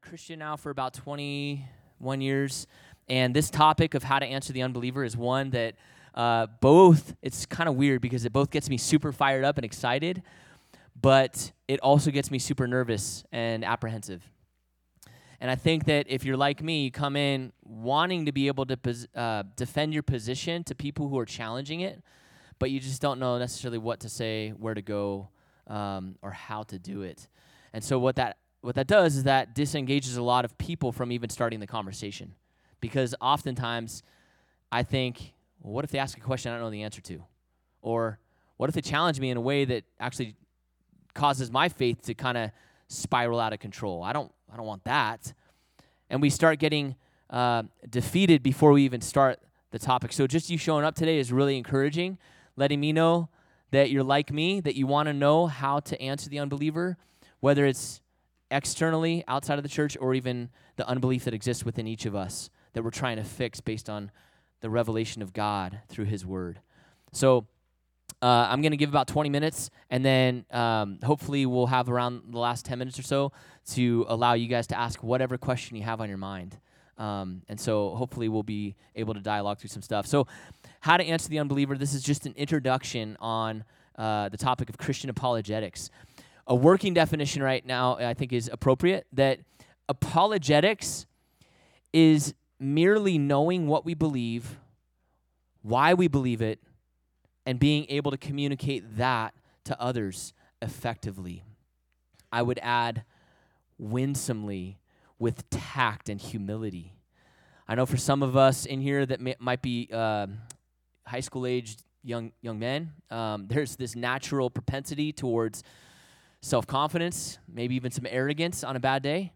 Christian now for about 21 years, and this topic of how to answer the unbeliever is one that uh, both, it's kind of weird because it both gets me super fired up and excited, but it also gets me super nervous and apprehensive. And I think that if you're like me, you come in wanting to be able to pos- uh, defend your position to people who are challenging it, but you just don't know necessarily what to say, where to go, um, or how to do it. And so what that what that does is that disengages a lot of people from even starting the conversation. Because oftentimes I think, well, what if they ask a question I don't know the answer to? Or what if they challenge me in a way that actually causes my faith to kind of spiral out of control? I don't I don't want that. And we start getting uh, defeated before we even start the topic. So just you showing up today is really encouraging, letting me know that you're like me, that you want to know how to answer the unbeliever, whether it's externally outside of the church or even the unbelief that exists within each of us that we're trying to fix based on the revelation of God through His Word. So, uh, I'm going to give about 20 minutes, and then um, hopefully we'll have around the last 10 minutes or so to allow you guys to ask whatever question you have on your mind. Um, and so hopefully we'll be able to dialogue through some stuff. So, how to answer the unbeliever. This is just an introduction on uh, the topic of Christian apologetics a working definition right now I think is appropriate that apologetics is merely knowing what we believe, why we believe it, and being able to communicate that to others effectively. I would add winsomely with tact and humility. I know for some of us in here that may, might be uh, high school aged young young men, um, there's this natural propensity towards self confidence, maybe even some arrogance on a bad day.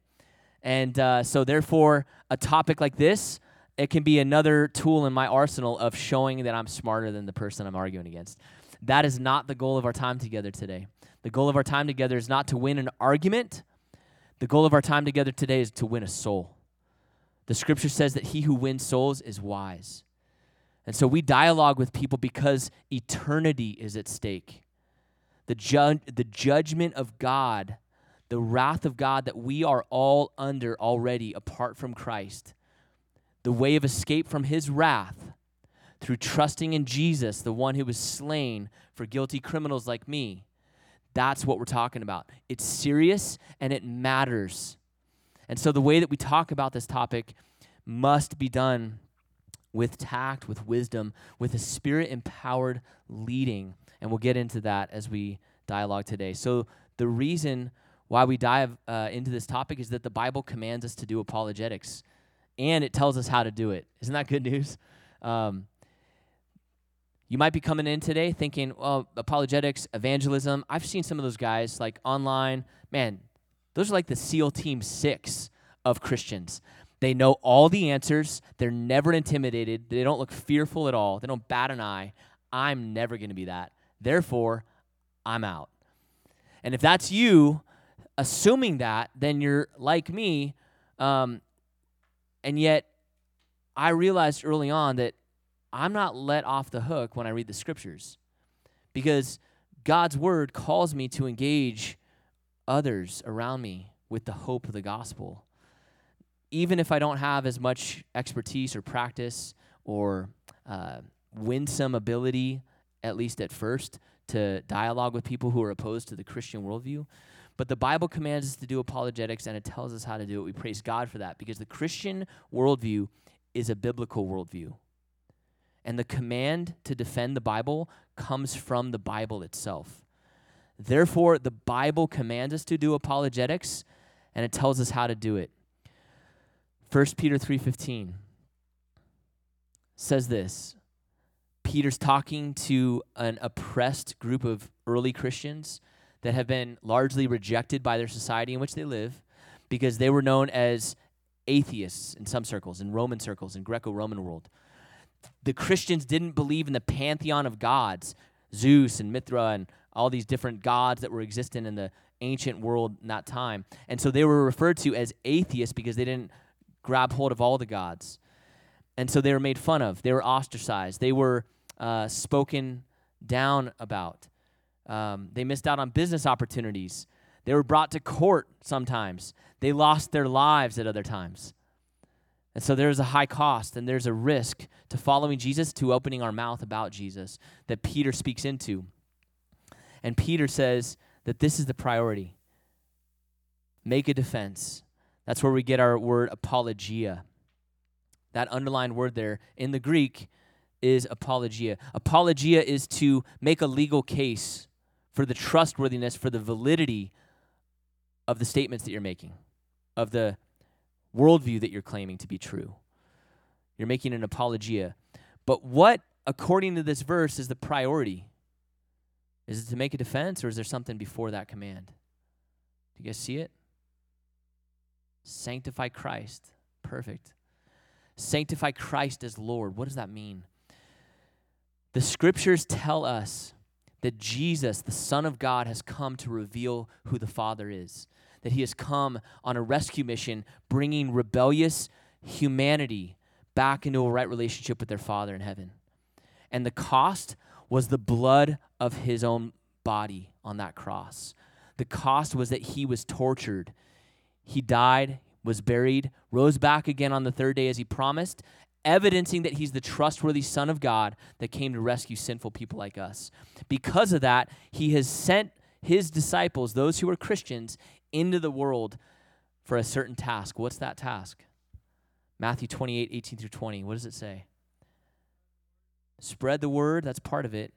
And uh, so, therefore, a topic like this, it can be another tool in my arsenal of showing that I'm smarter than the person I'm arguing against. That is not the goal of our time together today. The goal of our time together is not to win an argument. The goal of our time together today is to win a soul. The scripture says that he who wins souls is wise. And so we dialogue with people because eternity is at stake the, ju- the judgment of God, the wrath of God that we are all under already apart from Christ, the way of escape from his wrath through trusting in Jesus, the one who was slain for guilty criminals like me. That's what we're talking about. It's serious and it matters. And so the way that we talk about this topic must be done with tact, with wisdom, with a spirit empowered leading and we'll get into that as we dialogue today. So, the reason why we dive uh, into this topic is that the Bible commands us to do apologetics, and it tells us how to do it. Isn't that good news? Um, you might be coming in today thinking, well, apologetics, evangelism. I've seen some of those guys like online. Man, those are like the SEAL Team Six of Christians. They know all the answers. They're never intimidated. They don't look fearful at all. They don't bat an eye. I'm never going to be that. Therefore, I'm out. And if that's you, assuming that, then you're like me. Um, and yet, I realized early on that I'm not let off the hook when I read the scriptures because God's word calls me to engage others around me with the hope of the gospel. Even if I don't have as much expertise or practice or uh, winsome ability at least at first, to dialogue with people who are opposed to the Christian worldview. But the Bible commands us to do apologetics and it tells us how to do it. We praise God for that because the Christian worldview is a biblical worldview. And the command to defend the Bible comes from the Bible itself. Therefore, the Bible commands us to do apologetics and it tells us how to do it. 1 Peter 3:15 says this, Peter's talking to an oppressed group of early Christians that have been largely rejected by their society in which they live because they were known as atheists in some circles, in Roman circles, in Greco Roman world. The Christians didn't believe in the pantheon of gods, Zeus and Mithra and all these different gods that were existing in the ancient world that time. And so they were referred to as atheists because they didn't grab hold of all the gods. And so they were made fun of. They were ostracized. They were uh, spoken down about. Um, they missed out on business opportunities. They were brought to court sometimes. They lost their lives at other times. And so there's a high cost and there's a risk to following Jesus, to opening our mouth about Jesus that Peter speaks into. And Peter says that this is the priority make a defense. That's where we get our word apologia. That underlined word there in the Greek is apologia. Apologia is to make a legal case for the trustworthiness, for the validity of the statements that you're making, of the worldview that you're claiming to be true. You're making an apologia. But what, according to this verse, is the priority? Is it to make a defense or is there something before that command? Do you guys see it? Sanctify Christ. Perfect. Sanctify Christ as Lord. What does that mean? The scriptures tell us that Jesus, the Son of God, has come to reveal who the Father is, that he has come on a rescue mission, bringing rebellious humanity back into a right relationship with their Father in heaven. And the cost was the blood of his own body on that cross. The cost was that he was tortured. He died, was buried, rose back again on the third day as he promised, evidencing that he's the trustworthy Son of God that came to rescue sinful people like us. Because of that, he has sent his disciples, those who are Christians, into the world for a certain task. What's that task? Matthew 28, 18 through 20. What does it say? Spread the word, that's part of it.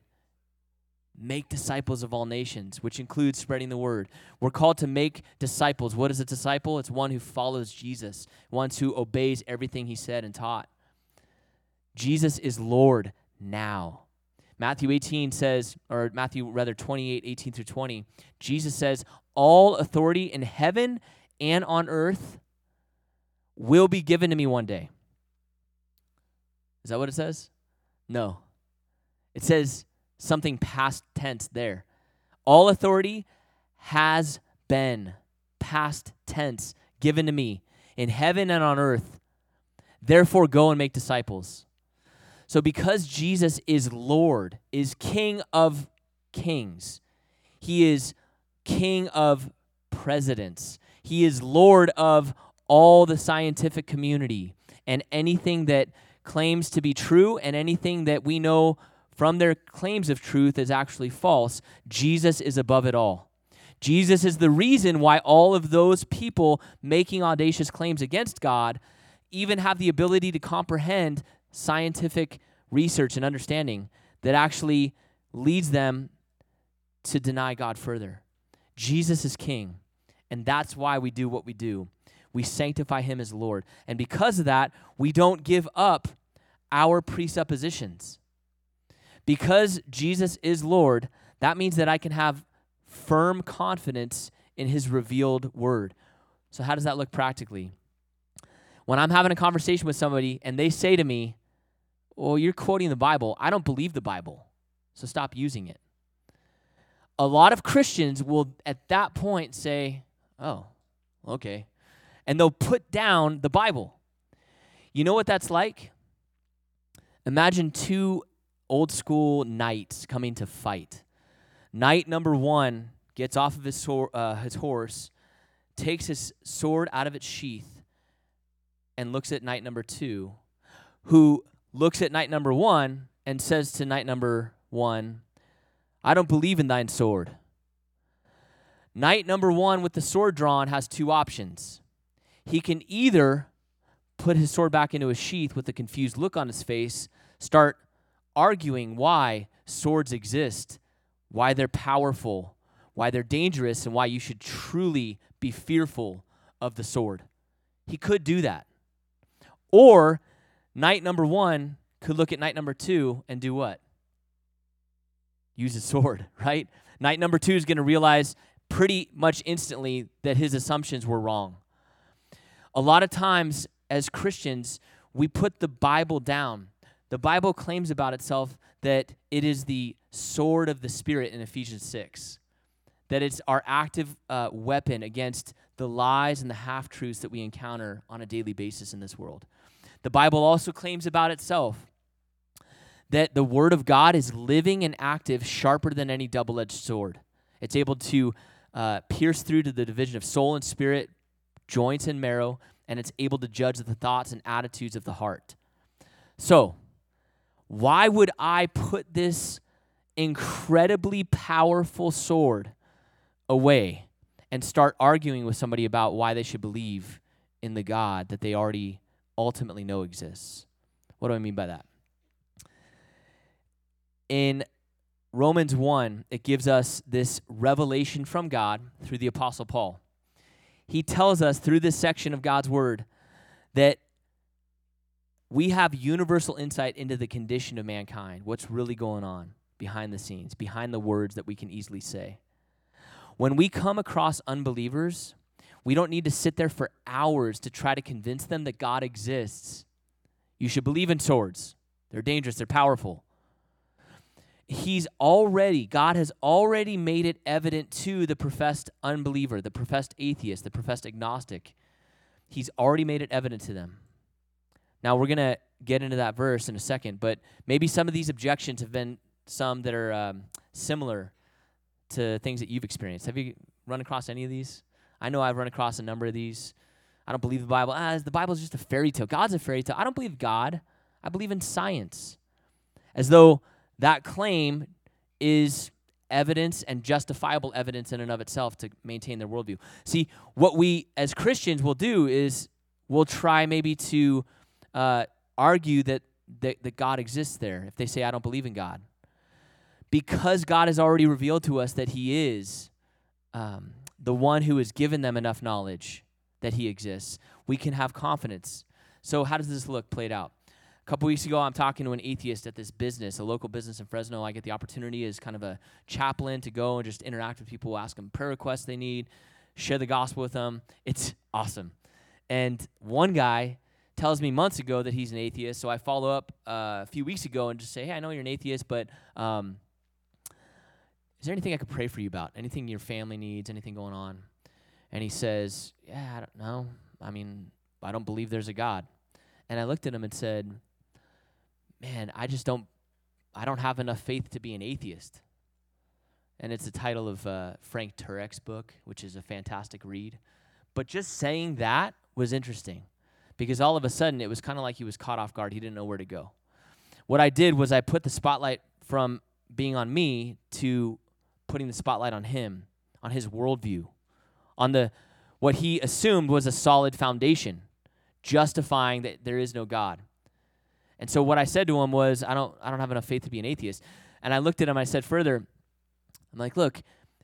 Make disciples of all nations, which includes spreading the word. We're called to make disciples. What is a disciple? It's one who follows Jesus, one who obeys everything he said and taught. Jesus is Lord now. Matthew 18 says, or Matthew rather 28, 18 through 20, Jesus says, All authority in heaven and on earth will be given to me one day. Is that what it says? No. It says something past tense there. All authority has been past tense given to me in heaven and on earth. Therefore, go and make disciples. So, because Jesus is Lord, is King of kings, He is King of presidents, He is Lord of all the scientific community and anything that claims to be true and anything that we know from their claims of truth is actually false. Jesus is above it all. Jesus is the reason why all of those people making audacious claims against God even have the ability to comprehend scientific research and understanding that actually leads them to deny God further. Jesus is king, and that's why we do what we do. We sanctify him as Lord. And because of that, we don't give up our presuppositions. Because Jesus is Lord, that means that I can have firm confidence in his revealed word. So, how does that look practically? When I'm having a conversation with somebody and they say to me, Well, you're quoting the Bible, I don't believe the Bible, so stop using it. A lot of Christians will at that point say, Oh, okay. And they'll put down the Bible. You know what that's like? Imagine two old school knights coming to fight. Knight number one gets off of his, so- uh, his horse, takes his sword out of its sheath, and looks at knight number two, who looks at knight number one and says to knight number one, I don't believe in thine sword. Knight number one with the sword drawn has two options. He can either put his sword back into his sheath with a confused look on his face, start arguing why swords exist, why they're powerful, why they're dangerous, and why you should truly be fearful of the sword. He could do that. Or knight number one could look at knight number two and do what? Use a sword, right? Knight number two is going to realize pretty much instantly that his assumptions were wrong. A lot of times, as Christians, we put the Bible down the Bible claims about itself that it is the sword of the Spirit in Ephesians 6, that it's our active uh, weapon against the lies and the half truths that we encounter on a daily basis in this world. The Bible also claims about itself that the Word of God is living and active, sharper than any double edged sword. It's able to uh, pierced through to the division of soul and spirit, joints and marrow, and it's able to judge the thoughts and attitudes of the heart. So, why would I put this incredibly powerful sword away and start arguing with somebody about why they should believe in the God that they already ultimately know exists? What do I mean by that? In Romans 1, it gives us this revelation from God through the Apostle Paul. He tells us through this section of God's Word that we have universal insight into the condition of mankind, what's really going on behind the scenes, behind the words that we can easily say. When we come across unbelievers, we don't need to sit there for hours to try to convince them that God exists. You should believe in swords, they're dangerous, they're powerful. He's already, God has already made it evident to the professed unbeliever, the professed atheist, the professed agnostic. He's already made it evident to them. Now, we're to get into that verse in a second, but maybe some of these objections have been some that are um, similar to things that you've experienced. Have you run across any of these? I know I've run across a number of these. I don't believe the Bible. Ah, the Bible is just a fairy tale. God's a fairy tale. I don't believe God. I believe in science. As though that claim is evidence and justifiable evidence in and of itself to maintain their worldview. See, what we as Christians will do is we'll try maybe to uh, argue that, that, that God exists there if they say, I don't believe in God. Because God has already revealed to us that He is um, the one who has given them enough knowledge that He exists, we can have confidence. So, how does this look played out? A couple weeks ago, I'm talking to an atheist at this business, a local business in Fresno. I get the opportunity as kind of a chaplain to go and just interact with people, ask them prayer requests they need, share the gospel with them. It's awesome. And one guy tells me months ago that he's an atheist. So I follow up uh, a few weeks ago and just say, hey, I know you're an atheist, but um, is there anything I could pray for you about? Anything your family needs? Anything going on? And he says, yeah, I don't know. I mean, I don't believe there's a God. And I looked at him and said, man, I just don't, I don't have enough faith to be an atheist. And it's the title of uh, Frank Turek's book, which is a fantastic read. But just saying that was interesting because all of a sudden it was kind of like he was caught off guard. He didn't know where to go. What I did was I put the spotlight from being on me to putting the spotlight on him, on his worldview, on the what he assumed was a solid foundation, justifying that there is no God. And so what I said to him was, I don't I don't have enough faith to be an atheist. And I looked at him, I said further, I'm like, look,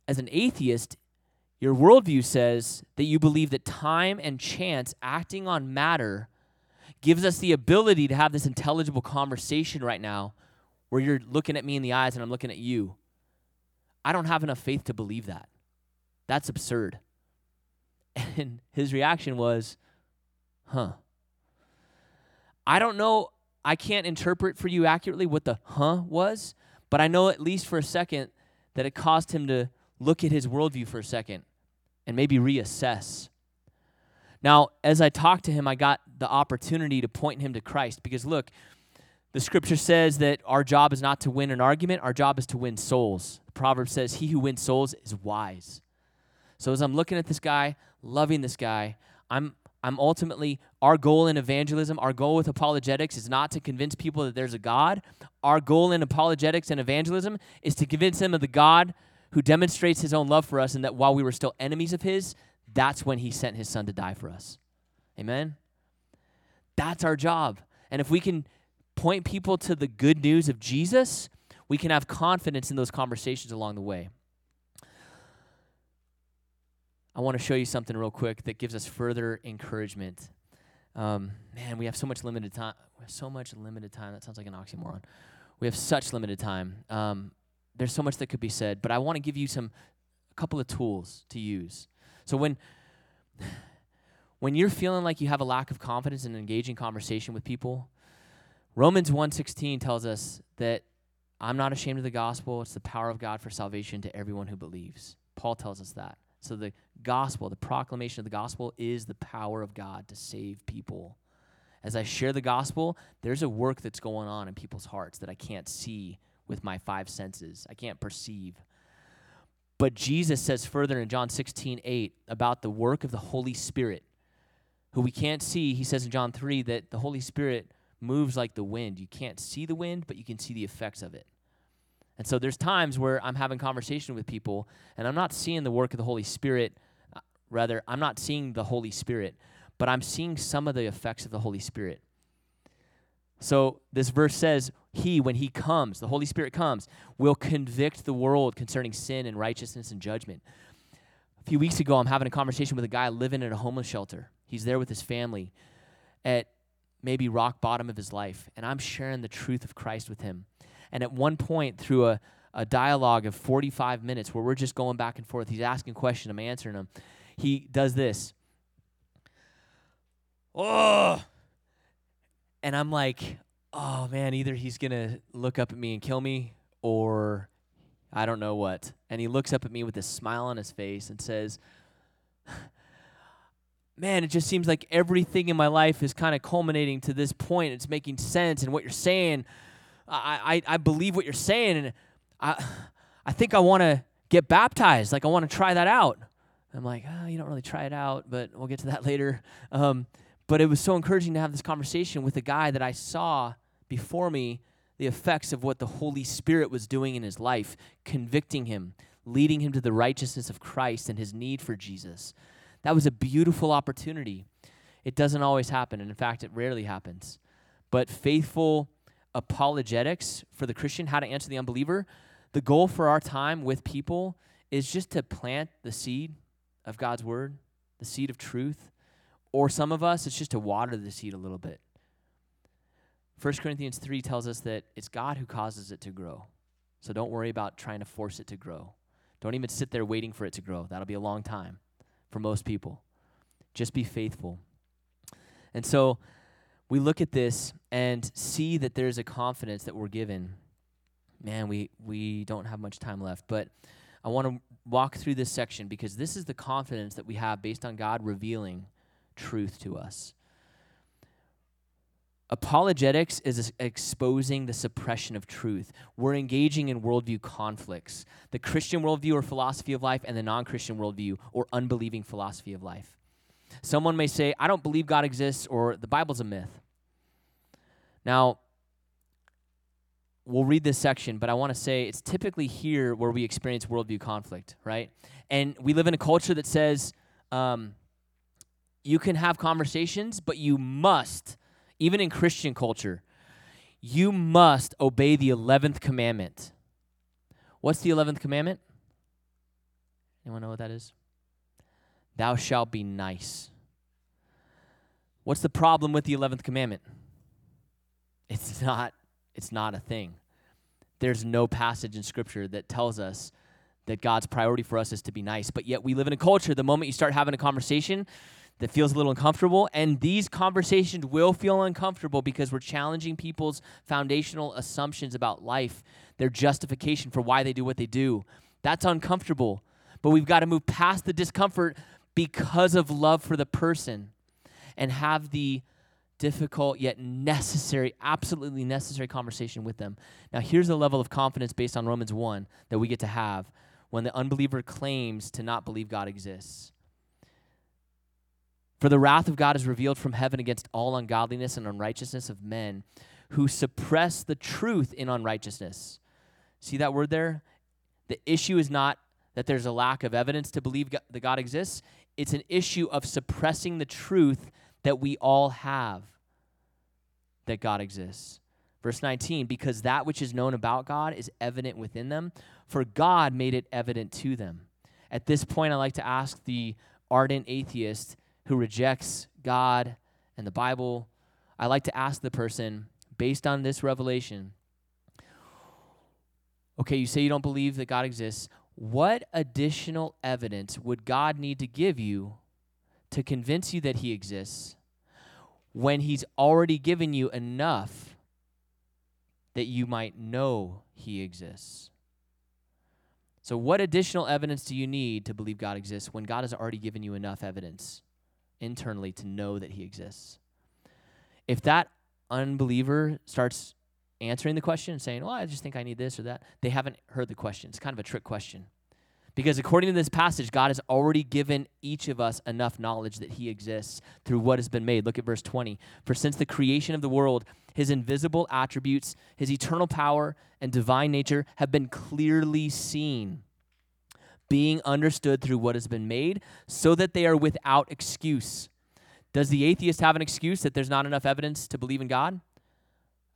as an atheist, your worldview says that you believe that time and chance acting on matter gives us the ability to have this intelligible conversation right now where you're looking at me in the eyes and I'm looking at you. I don't have enough faith to believe that. That's absurd. And his reaction was, huh. I don't know, I can't interpret for you accurately what the huh was, but I know at least for a second that it caused him to look at his worldview for a second and maybe reassess. Now, as I talked to him, I got the opportunity to point him to Christ because look, the scripture says that our job is not to win an argument, our job is to win souls. The proverb says, He who wins souls is wise. So as I'm looking at this guy, loving this guy, I'm I'm ultimately our goal in evangelism, our goal with apologetics is not to convince people that there's a God. Our goal in apologetics and evangelism is to convince them of the God who demonstrates his own love for us, and that while we were still enemies of his, that's when he sent his son to die for us. Amen? That's our job. And if we can point people to the good news of Jesus, we can have confidence in those conversations along the way. I want to show you something real quick that gives us further encouragement. Um, man, we have so much limited time. We have so much limited time. That sounds like an oxymoron. We have such limited time. Um, there's so much that could be said, but I want to give you some a couple of tools to use. So when when you're feeling like you have a lack of confidence in engaging conversation with people, Romans 1:16 tells us that I'm not ashamed of the gospel. It's the power of God for salvation to everyone who believes. Paul tells us that. So the gospel, the proclamation of the gospel is the power of God to save people. As I share the gospel, there's a work that's going on in people's hearts that I can't see with my five senses. I can't perceive. But Jesus says further in John 16, 8 about the work of the Holy Spirit, who we can't see. He says in John 3 that the Holy Spirit moves like the wind. You can't see the wind, but you can see the effects of it. And so there's times where I'm having conversation with people and I'm not seeing the work of the Holy Spirit. Uh, rather, I'm not seeing the Holy Spirit, but I'm seeing some of the effects of the Holy Spirit. So this verse says, He, when He comes, the Holy Spirit comes, will convict the world concerning sin and righteousness and judgment. A few weeks ago, I'm having a conversation with a guy living in a homeless shelter. He's there with his family at maybe rock bottom of his life, and I'm sharing the truth of Christ with him. And at one point, through a, a dialogue of 45 minutes where we're just going back and forth, he's asking questions, I'm answering him. He does this. Oh, and I'm like, oh man, either he's to look up at me and kill me or I don't know what. And he looks up at me with a smile on his face and says, Man, it just seems like everything in my life is kind of culminating to this point. It's making sense. And what you're saying, I, I, I believe what you're saying. And I, I think I want to get baptized. Like, I want to try that out. I'm like, oh, you don't really try it out, but we'll get to that later. Um, but it was so encouraging to have this conversation with a guy that I saw before me the effects of what the Holy Spirit was doing in his life, convicting him, leading him to the righteousness of Christ and his need for Jesus. That was a beautiful opportunity. It doesn't always happen, and in fact, it rarely happens. But faithful apologetics for the Christian, how to answer the unbeliever, the goal for our time with people is just to plant the seed of God's word, the seed of truth, or some of us, it's just to water the seed a little bit. 1 Corinthians 3 tells us that it's God who causes it to grow. So don't worry about trying to force it to grow. Don't even sit there waiting for it to grow. That'll be a long time for most people. Just be faithful. And so we look at this and see that there's a confidence that we're given. Man, we, we don't have much time left, but I want to walk through this section because this is the confidence that we have based on God revealing truth to us. Apologetics is exposing the suppression of truth. We're engaging in worldview conflicts the Christian worldview or philosophy of life, and the non Christian worldview or unbelieving philosophy of life. Someone may say, I don't believe God exists, or the Bible's a myth. Now, we'll read this section, but I want to say it's typically here where we experience worldview conflict, right? And we live in a culture that says, um, you can have conversations, but you must, even in Christian culture, you must obey the 11th commandment. What's the 11th commandment? Anyone know what that is? Thou shalt be nice. What's the problem with the 11th commandment? It's not it's not a thing. There's no passage in scripture that tells us that God's priority for us is to be nice, but yet we live in a culture the moment you start having a conversation, that feels a little uncomfortable. And these conversations will feel uncomfortable because we're challenging people's foundational assumptions about life, their justification for why they do what they do. That's uncomfortable. But we've got to move past the discomfort because of love for the person and have the difficult yet necessary, absolutely necessary conversation with them. Now, here's a level of confidence based on Romans 1 that we get to have when the unbeliever claims to not believe God exists. For the wrath of God is revealed from heaven against all ungodliness and unrighteousness of men who suppress the truth in unrighteousness. See that word there? The issue is not that there's a lack of evidence to believe God, that God exists, it's an issue of suppressing the truth that we all have that God exists. Verse 19, because that which is known about God is evident within them, for God made it evident to them. At this point, I like to ask the ardent atheist who rejects God and the Bible, I like to ask the person, based on this revelation, okay, you say you don't believe that God exists. What additional evidence would God need to give you to convince you that He exists when He's already given you enough that you might know He exists? So, what additional evidence do you need to believe God exists when God has already given you enough evidence? Internally to know that he exists. If that unbeliever starts answering the question and saying, Well, I just think I need this or that, they haven't heard the question. It's kind of a trick question. Because according to this passage, God has already given each of us enough knowledge that He exists through what has been made. Look at verse 20. For since the creation of the world, His invisible attributes, His eternal power, and divine nature have been clearly seen, being understood through what has been made, so that they are without excuse. Does the atheist have an excuse that there's not enough evidence to believe in God?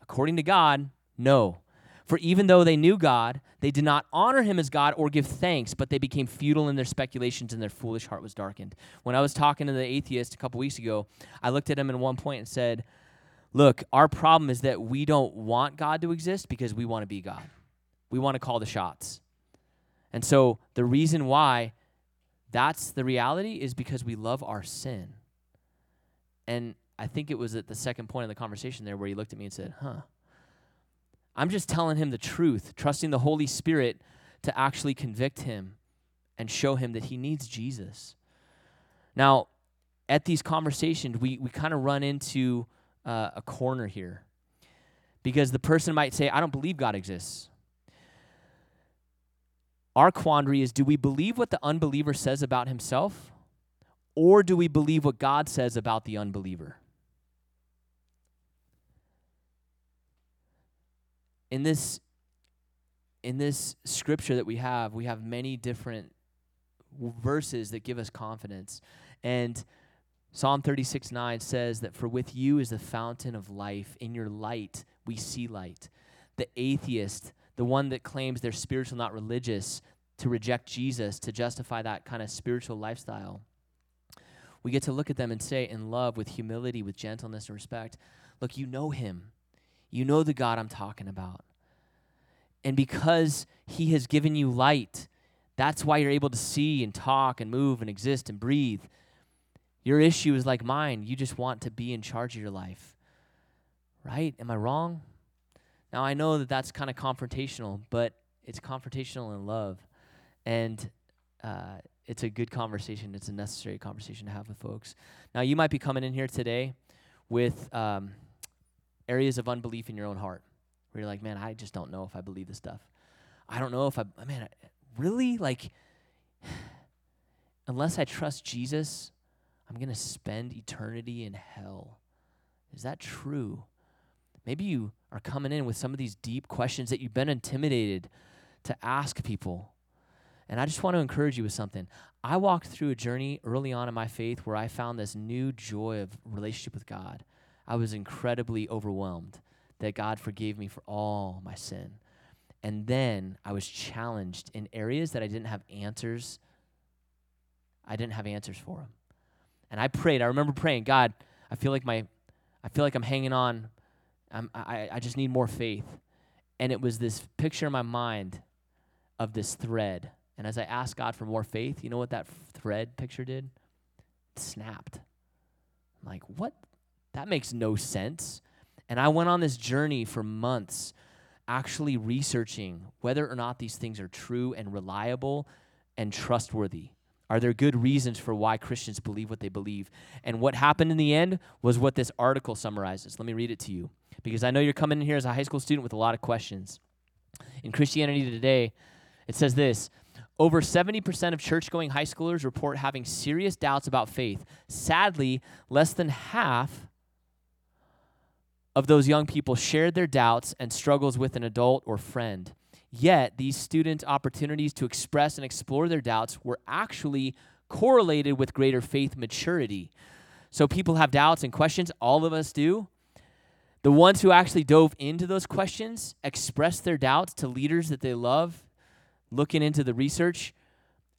According to God, no. For even though they knew God, they did not honor him as God or give thanks, but they became futile in their speculations and their foolish heart was darkened. When I was talking to the atheist a couple weeks ago, I looked at him at one point and said, Look, our problem is that we don't want God to exist because we want to be God. We want to call the shots. And so the reason why that's the reality is because we love our sin. And I think it was at the second point of the conversation there where he looked at me and said, Huh I'm just telling him the truth, trusting the Holy Spirit to actually convict him and show him that he needs Jesus. Now, at these conversations, we, we kind of run into uh, a corner here because the person might say, I don't believe God exists. Our quandary is do we believe what the unbeliever says about himself, or do we believe what God says about the unbeliever? in this in this scripture that we have, we have many different verses that give us confidence. And Psalm 36 9 says that, For with you is the fountain of life. In your light, we see light. The atheist, the one that claims they're spiritual, not religious, to reject Jesus, to justify that kind of spiritual lifestyle, we get to look at them and say, in love, with humility, with gentleness and respect, Look, you know him. You know the God I'm talking about. And because He has given you light, that's why you're able to see and talk and move and exist and breathe. Your issue is like mine. You just want to be in charge of your life. Right? Am I wrong? Now, I know that that's kind of confrontational, but it's confrontational in love. And uh, it's a good conversation. It's a necessary conversation to have with folks. Now, you might be coming in here today with um, areas of unbelief in your own heart where you're like, man, I just don't know if I believe this stuff. I don't know if I, man, really? Like, unless I trust Jesus, I'm going to spend eternity in hell. Is that true? Maybe you are coming in with some of these deep questions that you've been intimidated to ask people. And I just want to encourage you with something. I walked through a journey early on in my faith where I found this new joy of relationship with God. I was incredibly overwhelmed that God forgave me for all my sin. And then I was challenged in areas that I didn't have answers. I didn't have answers for them. And I prayed. I remember praying, God, I feel like my I feel like I'm hanging on. I'm, I, I just need more faith. And it was this picture in my mind of this thread. And as I asked God for more faith, you know what that thread picture did? It snapped. I'm like, what? That makes no sense. And I went on this journey for months, actually researching whether or not these things are true and reliable and trustworthy. Are there good reasons for why Christians believe what they believe? And what happened in the end was what this article summarizes. Let me read it to you because I know you're coming in here as a high school student with a lot of questions. In Christianity Today, it says this over 70% of church going high schoolers report having serious doubts about faith. Sadly, less than half of those young people shared their doubts and struggles with an adult or friend. Yet, these students' opportunities to express and explore their doubts were actually correlated with greater faith maturity. So, people have doubts and questions, all of us do. The ones who actually dove into those questions, expressed their doubts to leaders that they love, looking into the research,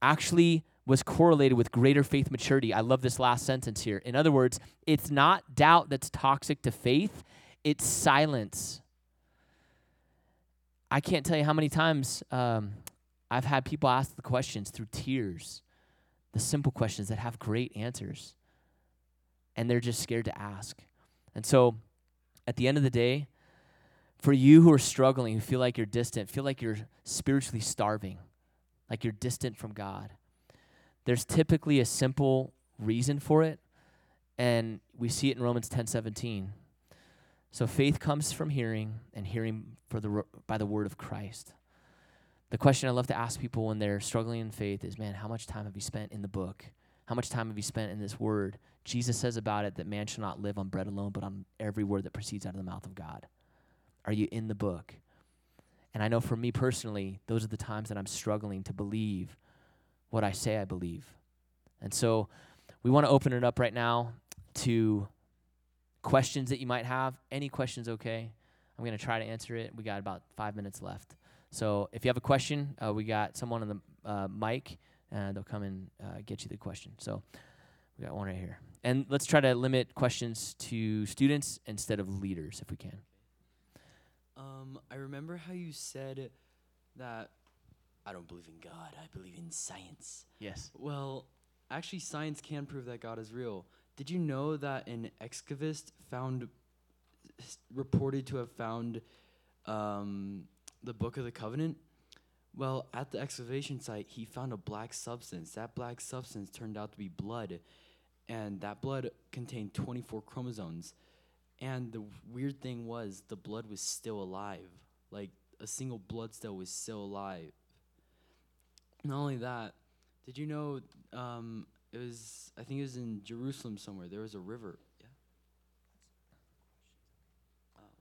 actually was correlated with greater faith maturity. I love this last sentence here. In other words, it's not doubt that's toxic to faith, it's silence. I can't tell you how many times um, I've had people ask the questions through tears, the simple questions that have great answers, and they're just scared to ask. And so, at the end of the day, for you who are struggling, who feel like you're distant, feel like you're spiritually starving, like you're distant from God, there's typically a simple reason for it, and we see it in Romans 10 17. So faith comes from hearing, and hearing for the by the word of Christ. the question I love to ask people when they're struggling in faith is, man, how much time have you spent in the book? How much time have you spent in this word? Jesus says about it that man shall not live on bread alone, but on every word that proceeds out of the mouth of God. Are you in the book? And I know for me personally, those are the times that I'm struggling to believe what I say I believe. And so we want to open it up right now to questions that you might have. Any questions, okay? I'm going to try to answer it. We got about five minutes left. So if you have a question, uh, we got someone on the uh, mic, and they'll come and uh, get you the question. So we got one right here. And let's try to limit questions to students instead of leaders if we can. Um, I remember how you said that I don't believe in God, I believe in science. Yes. Well, actually, science can prove that God is real. Did you know that an excavist found, reported to have found um, the Book of the Covenant? Well, at the excavation site, he found a black substance. That black substance turned out to be blood, and that blood contained 24 chromosomes. And the weird thing was, the blood was still alive. Like, a single blood cell was still alive. Not only that, did you know um, it was, I think it was in Jerusalem somewhere, there was a river. Yeah? Oh,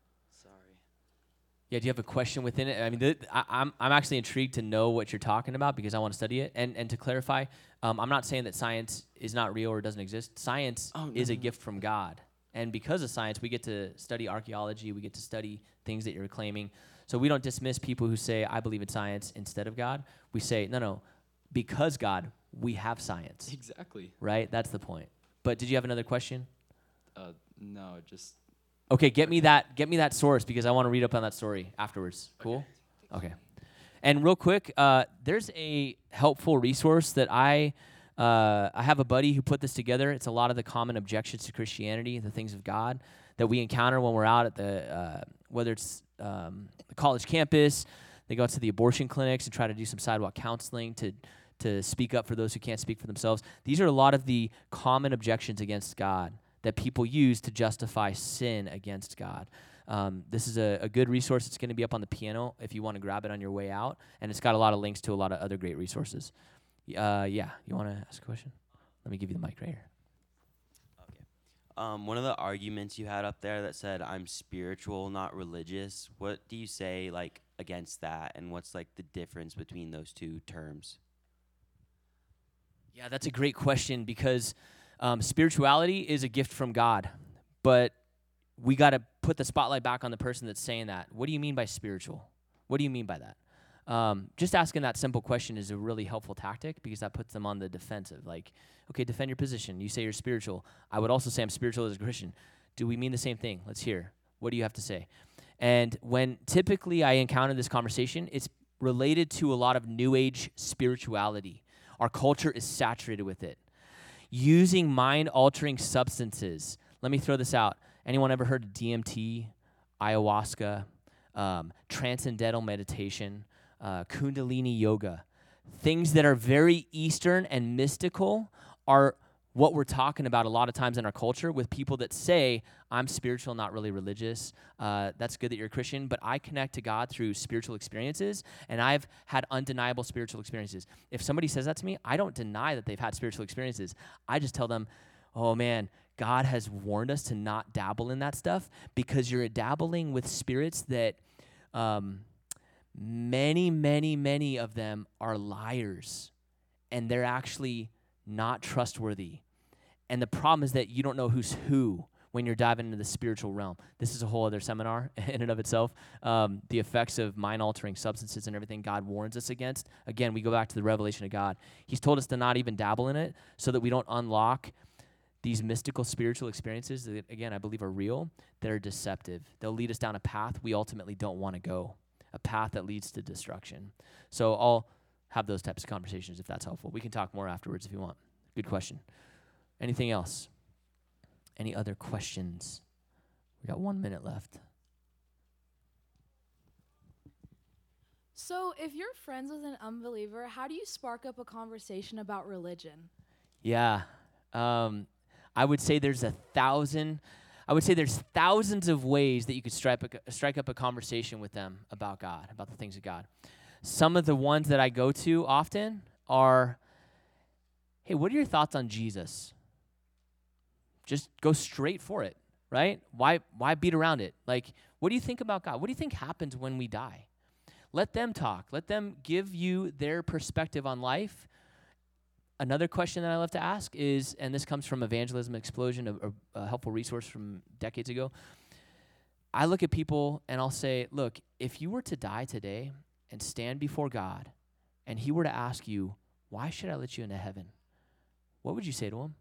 sorry. Yeah, do you have a question within it? I mean, th- I, I'm I'm actually intrigued to know what you're talking about because I want to study it. And and to clarify, um, I'm not saying that science is not real or doesn't exist. Science Oh, no, is a gift from God, and because of science, we get to study archaeology. We get to study things that you're claiming. So we don't dismiss people who say I believe in science instead of God. We say no, no, because God, we have science, Exactly. right? That's the point. But did you have another question? Uh, no, just. Okay, get me that get me that source because I want to read up on that story afterwards. Cool? Okay. And real quick, uh, there's a helpful resource that I uh, I have a buddy who put this together. It's a lot of the common objections to Christianity, the things of God that we encounter when we're out at the uh, whether it's um, the college campus, they go out to the abortion clinics and try to do some sidewalk counseling to to speak up for those who can't speak for themselves. These are a lot of the common objections against God that people use to justify sin against God. Um, this is a, a good resource. It's going to be up on the piano if you want to grab it on your way out, and it's got a lot of links to a lot of other great resources. Uh, yeah, you want to ask a question? Let me give you the mic right here. Um, one of the arguments you had up there that said I'm spiritual, not religious. What do you say like against that, and what's like the difference between those two terms? Yeah, that's a great question because um, spirituality is a gift from God, but we got to put the spotlight back on the person that's saying that. What do you mean by spiritual? What do you mean by that? Um, just asking that simple question is a really helpful tactic because that puts them on the defensive. Like, okay, defend your position. You say you're spiritual. I would also say I'm spiritual as a Christian. Do we mean the same thing? Let's hear. What do you have to say? And when typically I encounter this conversation, it's related to a lot of new age spirituality. Our culture is saturated with it. Using mind altering substances. Let me throw this out. Anyone ever heard of DMT, ayahuasca, um, transcendental meditation, uh, Kundalini yoga? Things that are very Eastern and mystical are what we're talking about a lot of times in our culture with people that say, I'm spiritual, not really religious. Uh, that's good that you're a Christian, but I connect to God through spiritual experiences, and I've had undeniable spiritual experiences. If somebody says that to me, I don't deny that they've had spiritual experiences. I just tell them, oh man, God has warned us to not dabble in that stuff because you're dabbling with spirits that um, many, many, many of them are liars and they're actually not trustworthy. And the problem is that you don't know who's who when you're diving into the spiritual realm. This is a whole other seminar in and of itself. Um, the effects of mind altering substances and everything God warns us against. Again, we go back to the revelation of God. He's told us to not even dabble in it so that we don't unlock these mystical spiritual experiences that, again, I believe are real, that are deceptive. They'll lead us down a path we ultimately don't want to go, a path that leads to destruction. So I'll have those types of conversations if that's helpful. We can talk more afterwards if you want. Good question. Anything else? Any other questions? We got one minute left. So, if you're friends with an unbeliever, how do you spark up a conversation about religion? Yeah. Um, I would say there's a thousand. I would say there's thousands of ways that you could strike, a, strike up a conversation with them about God, about the things of God. some of the ones that I go to often are hey, what are your thoughts on Jesus? Just go straight for it, right? Why why beat around it? Like, what do you think about God? What do you think happens when we die? Let them talk. Let them give you their perspective on life. Another question that I love to ask is, and this comes from Evangelism Explosion, a, a helpful resource from decades ago. I look at people and I'll say, look, if you were to die today and stand before God and he were to ask you, why should I let you into heaven? what would you say to them?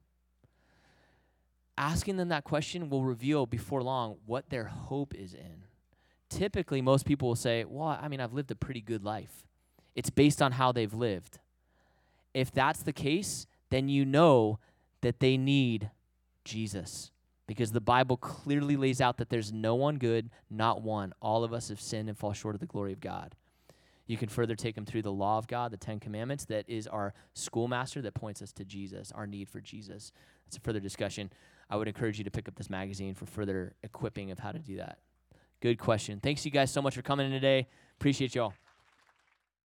Asking them that question will reveal before long what their hope is in. Typically, most people will say, Well, I mean, I've lived a pretty good life. It's based on how they've lived. If that's the case, then you know that they need Jesus because the Bible clearly lays out that there's no one good, not one. All of us have sinned and fall short of the glory of God. You can further take them through the law of God, the Ten Commandments, that is our schoolmaster that points us to Jesus, our need for Jesus. That's a further discussion. I would encourage you to pick up this magazine for further equipping of how to do that. Good question. Thanks you guys so much for coming in today. Appreciate you all.